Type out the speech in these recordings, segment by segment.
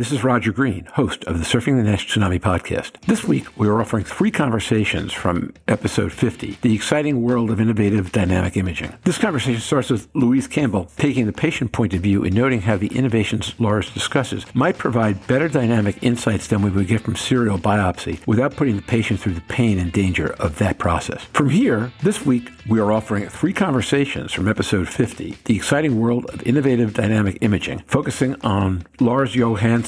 this is Roger Green, host of the Surfing the Nash Tsunami podcast. This week, we are offering three conversations from episode 50, The Exciting World of Innovative Dynamic Imaging. This conversation starts with Louise Campbell taking the patient point of view and noting how the innovations Lars discusses might provide better dynamic insights than we would get from serial biopsy without putting the patient through the pain and danger of that process. From here, this week, we are offering three conversations from episode 50, The Exciting World of Innovative Dynamic Imaging, focusing on Lars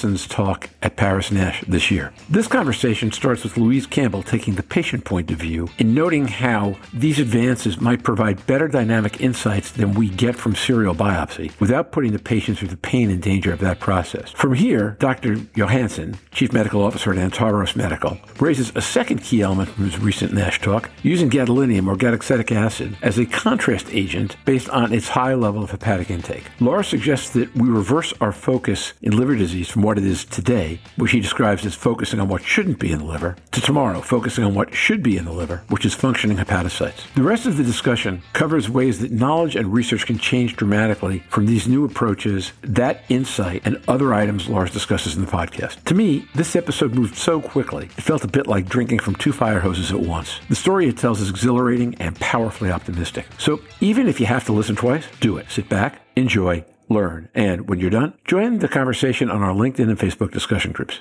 Johansson's talk at Paris Nash this year. This conversation starts with Louise Campbell taking the patient point of view and noting how these advances might provide better dynamic insights than we get from serial biopsy without putting the patient through the pain and danger of that process. From here, Dr. Johansson, Chief Medical Officer at Antaros Medical, raises a second key element from his recent NASH talk using gadolinium or gadoxetic acid as a contrast agent based on its high level of hepatic intake. Lars suggests that we reverse our focus in liver disease from what it is today, which he describes as focusing on what shouldn't be in the liver, to tomorrow, focusing on what should be in the liver, which is functioning hepatocytes. The rest of the discussion covers ways that knowledge and research can change dramatically from these new approaches, that insight, and other items Lars discusses in the podcast. To me, this episode moved so quickly, it felt a bit like drinking from two fire hoses at once. The story it tells is exhilarating and powerfully optimistic. So even if you have to listen twice, do it. Sit back, enjoy, learn. And when you're done, join the conversation on our LinkedIn and Facebook discussion groups.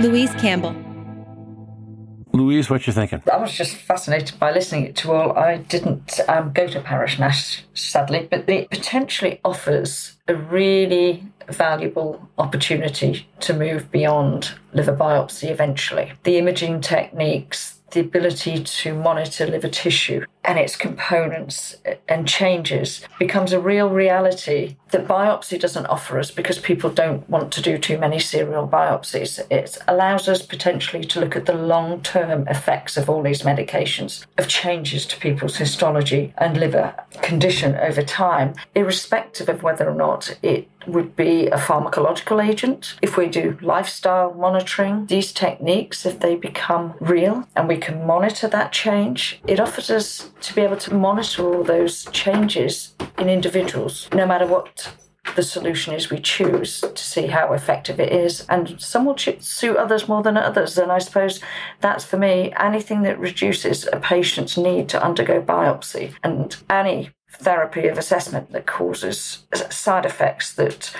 Louise Campbell. Louise, what you thinking? I was just fascinated by listening to all. I didn't um, go to Paris Nash, sadly, but it potentially offers a really valuable opportunity to move beyond liver biopsy eventually. The imaging techniques, the ability to monitor liver tissue and its components and changes becomes a real reality that biopsy doesn't offer us because people don't want to do too many serial biopsies. It allows us potentially to look at the long term effects of all these medications, of changes to people's histology and liver condition over time, irrespective of whether or not it would be a pharmacological agent. If we do lifestyle monitoring, these techniques, if they become real and we can monitor that change, it offers us to be able to monitor all those changes in individuals, no matter what the solution is we choose to see how effective it is. And some will suit others more than others. And I suppose that's for me anything that reduces a patient's need to undergo biopsy and any therapy of assessment that causes side effects that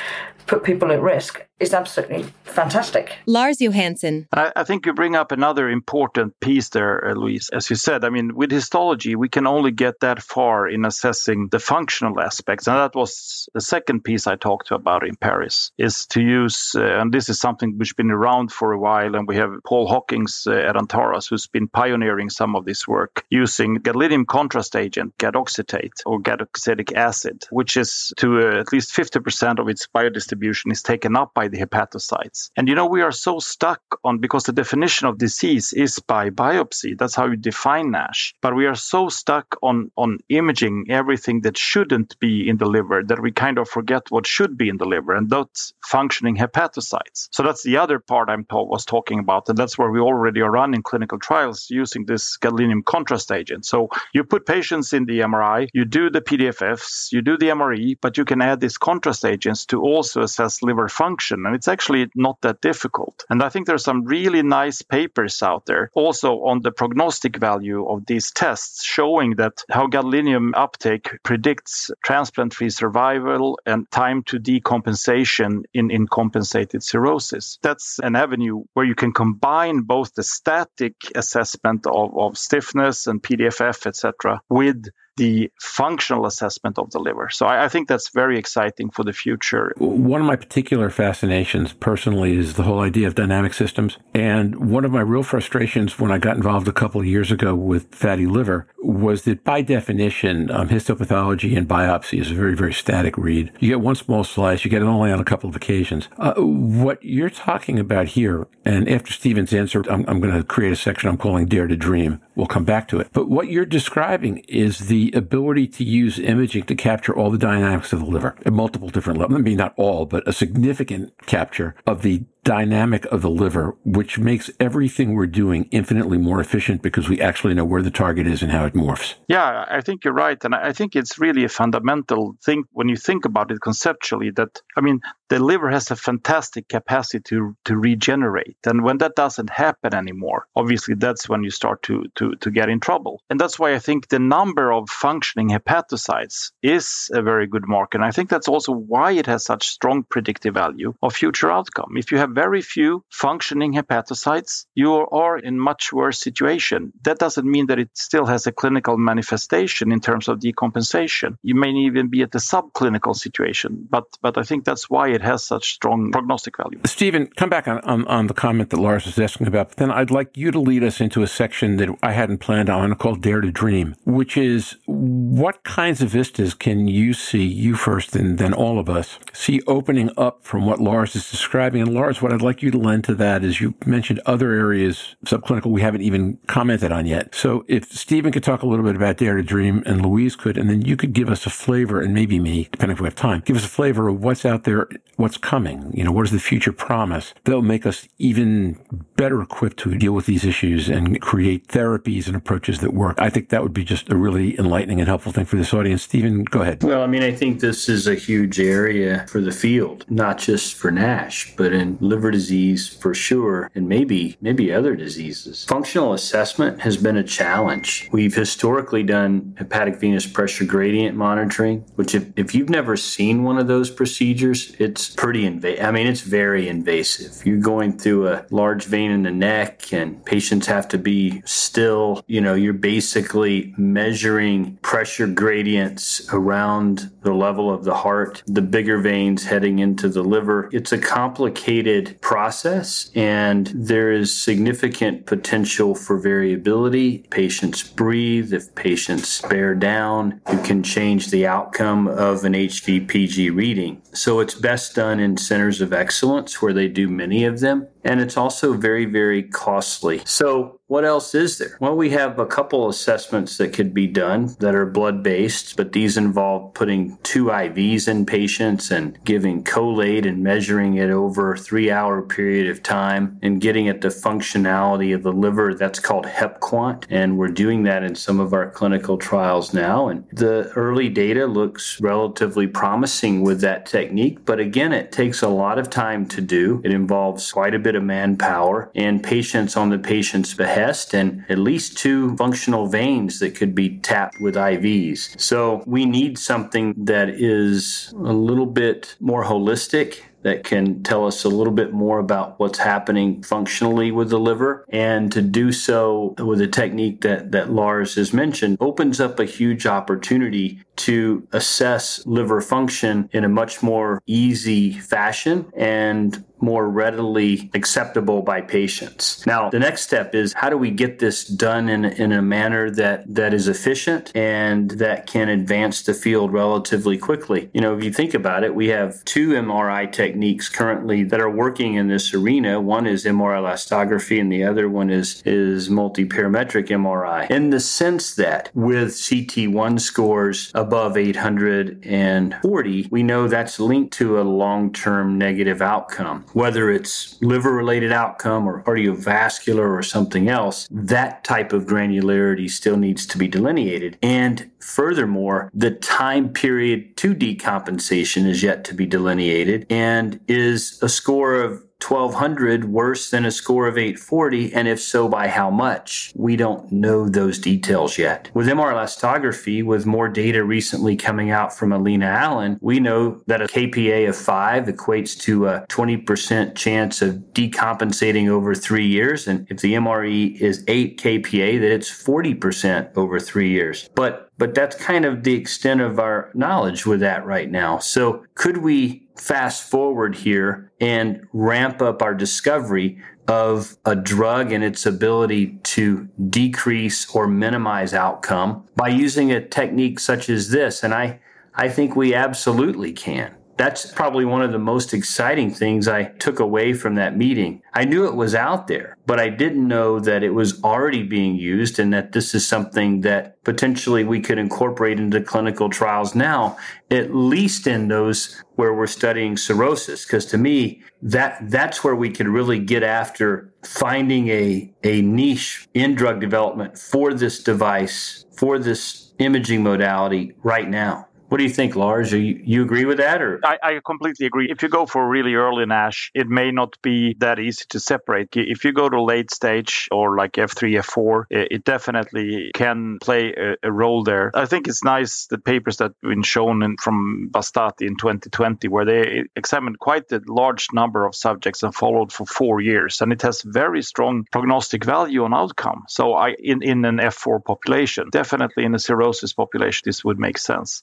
put people at risk is absolutely fantastic. Lars Johansson. I, I, think you bring up another important piece there, uh, Louise. As you said, I mean, with histology, we can only get that far in assessing the functional aspects. And that was the second piece I talked about in Paris, is to use, uh, and this is something which has been around for a while, and we have Paul Hockings uh, at Antaros, who's been pioneering some of this work using gadolinium contrast agent, gadoxetate, or gadoxetic acid, which is to uh, at least 50% of its biodistribution is taken up by the hepatocytes. And you know, we are so stuck on because the definition of disease is by biopsy. That's how you define NASH. But we are so stuck on, on imaging everything that shouldn't be in the liver that we kind of forget what should be in the liver, and that's functioning hepatocytes. So that's the other part I was talking about. And that's where we already are running clinical trials using this gadolinium contrast agent. So you put patients in the MRI, you do the PDFFs, you do the MRE, but you can add these contrast agents to also assess liver function and it's actually not that difficult. And I think there's some really nice papers out there also on the prognostic value of these tests showing that how gadolinium uptake predicts transplant free survival and time to decompensation in, in compensated cirrhosis. That's an avenue where you can combine both the static assessment of, of stiffness and PDFF, etc., with the functional assessment of the liver. So I, I, think that's very exciting for the future. One of my particular fascinations personally is the whole idea of dynamic systems. And one of my real frustrations when I got involved a couple of years ago with fatty liver was that by definition, um, histopathology and biopsy is a very, very static read. You get one small slice, you get it only on a couple of occasions. Uh, what you're talking about here, and after Stephen's answer, I'm, I'm going to create a section I'm calling Dare to Dream. We'll come back to it. But what you're describing is the ability to use imaging to capture all the dynamics of the liver at multiple different levels. I mean, not all, but a significant capture of the dynamic of the liver, which makes everything we're doing infinitely more efficient because we actually know where the target is and how it morphs. Yeah, I think you're right. And I think it's really a fundamental thing when you think about it conceptually that, I mean, the liver has a fantastic capacity to, to regenerate. And when that doesn't happen anymore, obviously that's when you start to, to, to get in trouble. And that's why I think the number of functioning hepatocytes is a very good marker. And I think that's also why it has such strong predictive value of future outcome. If you have very few functioning hepatocytes, you are in much worse situation. That doesn't mean that it still has a clinical manifestation in terms of decompensation. You may even be at the subclinical situation, but but I think that's why it has such strong prognostic value. Stephen, come back on, on, on the comment that Lars was asking about, but then I'd like you to lead us into a section that I hadn't planned on called Dare to Dream, which is what kinds of vistas can you see, you first and then all of us, see opening up from what Lars is describing? And Lars, what I'd like you to lend to that is you mentioned other areas, subclinical, we haven't even commented on yet. So if Stephen could talk a little bit about Dare to Dream and Louise could, and then you could give us a flavor, and maybe me, depending if we have time, give us a flavor of what's out there, what's coming. You know, what does the future promise? That'll make us even better equipped to deal with these issues and create therapies and approaches that work. I think that would be just a really enlightening and helpful thing for this audience. Stephen, go ahead. Well, I mean, I think this is a huge area for the field, not just for NASH, but in liver disease for sure, and maybe maybe other diseases. Functional assessment has been a challenge. We've historically done hepatic venous pressure gradient monitoring, which if, if you've never seen one of those procedures, it's pretty invasive. I mean, it's very invasive. You're going through a large vein in the neck and patients have to be still, you know, you're basically measuring pressure gradients around the level of the heart, the bigger veins heading into the liver. It's a complicated process, and there is significant potential for variability. Patients breathe. If patients bear down, you can change the outcome of an HVPG reading. So it's best done in centers of excellence where they do many of them. And it's also very, very costly. So what else is there? Well, we have a couple assessments that could be done that are blood based, but these involve putting two IVs in patients and giving cholate and measuring it over a three hour period of time and getting at the functionality of the liver. That's called HepQuant. And we're doing that in some of our clinical trials now. And the early data looks relatively promising with that technique. But again, it takes a lot of time to do. It involves quite a bit of manpower and patients on the patient's behest and at least two functional veins that could be tapped with IVs. So we need something that is a little bit more holistic that can tell us a little bit more about what's happening functionally with the liver. And to do so with a technique that, that Lars has mentioned opens up a huge opportunity to assess liver function in a much more easy fashion and more readily acceptable by patients. Now, the next step is how do we get this done in, in a manner that, that is efficient and that can advance the field relatively quickly? You know, if you think about it, we have two MRI techniques currently that are working in this arena. One is MR elastography and the other one is, is multiparametric MRI. In the sense that with CT1 scores above 840, we know that's linked to a long term negative outcome. Whether it's liver related outcome or cardiovascular or something else, that type of granularity still needs to be delineated. And furthermore, the time period to decompensation is yet to be delineated and is a score of 1200 worse than a score of 840? And if so, by how much? We don't know those details yet. With MR elastography, with more data recently coming out from Alina Allen, we know that a KPA of 5 equates to a 20% chance of decompensating over three years. And if the MRE is 8 KPA, that it's 40% over three years. But but that's kind of the extent of our knowledge with that right now. So could we fast forward here and ramp up our discovery of a drug and its ability to decrease or minimize outcome by using a technique such as this. And I, I think we absolutely can. That's probably one of the most exciting things I took away from that meeting. I knew it was out there, but I didn't know that it was already being used and that this is something that potentially we could incorporate into clinical trials now, at least in those where we're studying cirrhosis. Because to me, that that's where we could really get after finding a, a niche in drug development for this device, for this imaging modality right now. What do you think, Lars? You, you agree with that, or I, I, completely agree. If you go for really early NASH, it may not be that easy to separate. If you go to late stage or like F3, F4, it definitely can play a, a role there. I think it's nice the papers that have been shown in, from Bastati in 2020, where they examined quite a large number of subjects and followed for four years, and it has very strong prognostic value on outcome. So, I in in an F4 population, definitely in a cirrhosis population, this would make sense.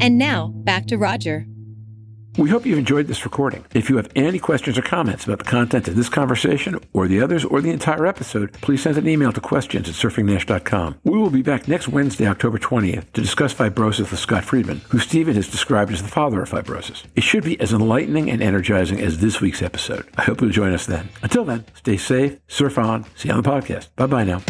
And now, back to Roger. We hope you've enjoyed this recording. If you have any questions or comments about the content of this conversation or the others or the entire episode, please send an email to questions at surfingnash.com. We will be back next Wednesday, October 20th, to discuss fibrosis with Scott Friedman, who Stephen has described as the father of fibrosis. It should be as enlightening and energizing as this week's episode. I hope you'll join us then. Until then, stay safe, surf on, see you on the podcast. Bye bye now.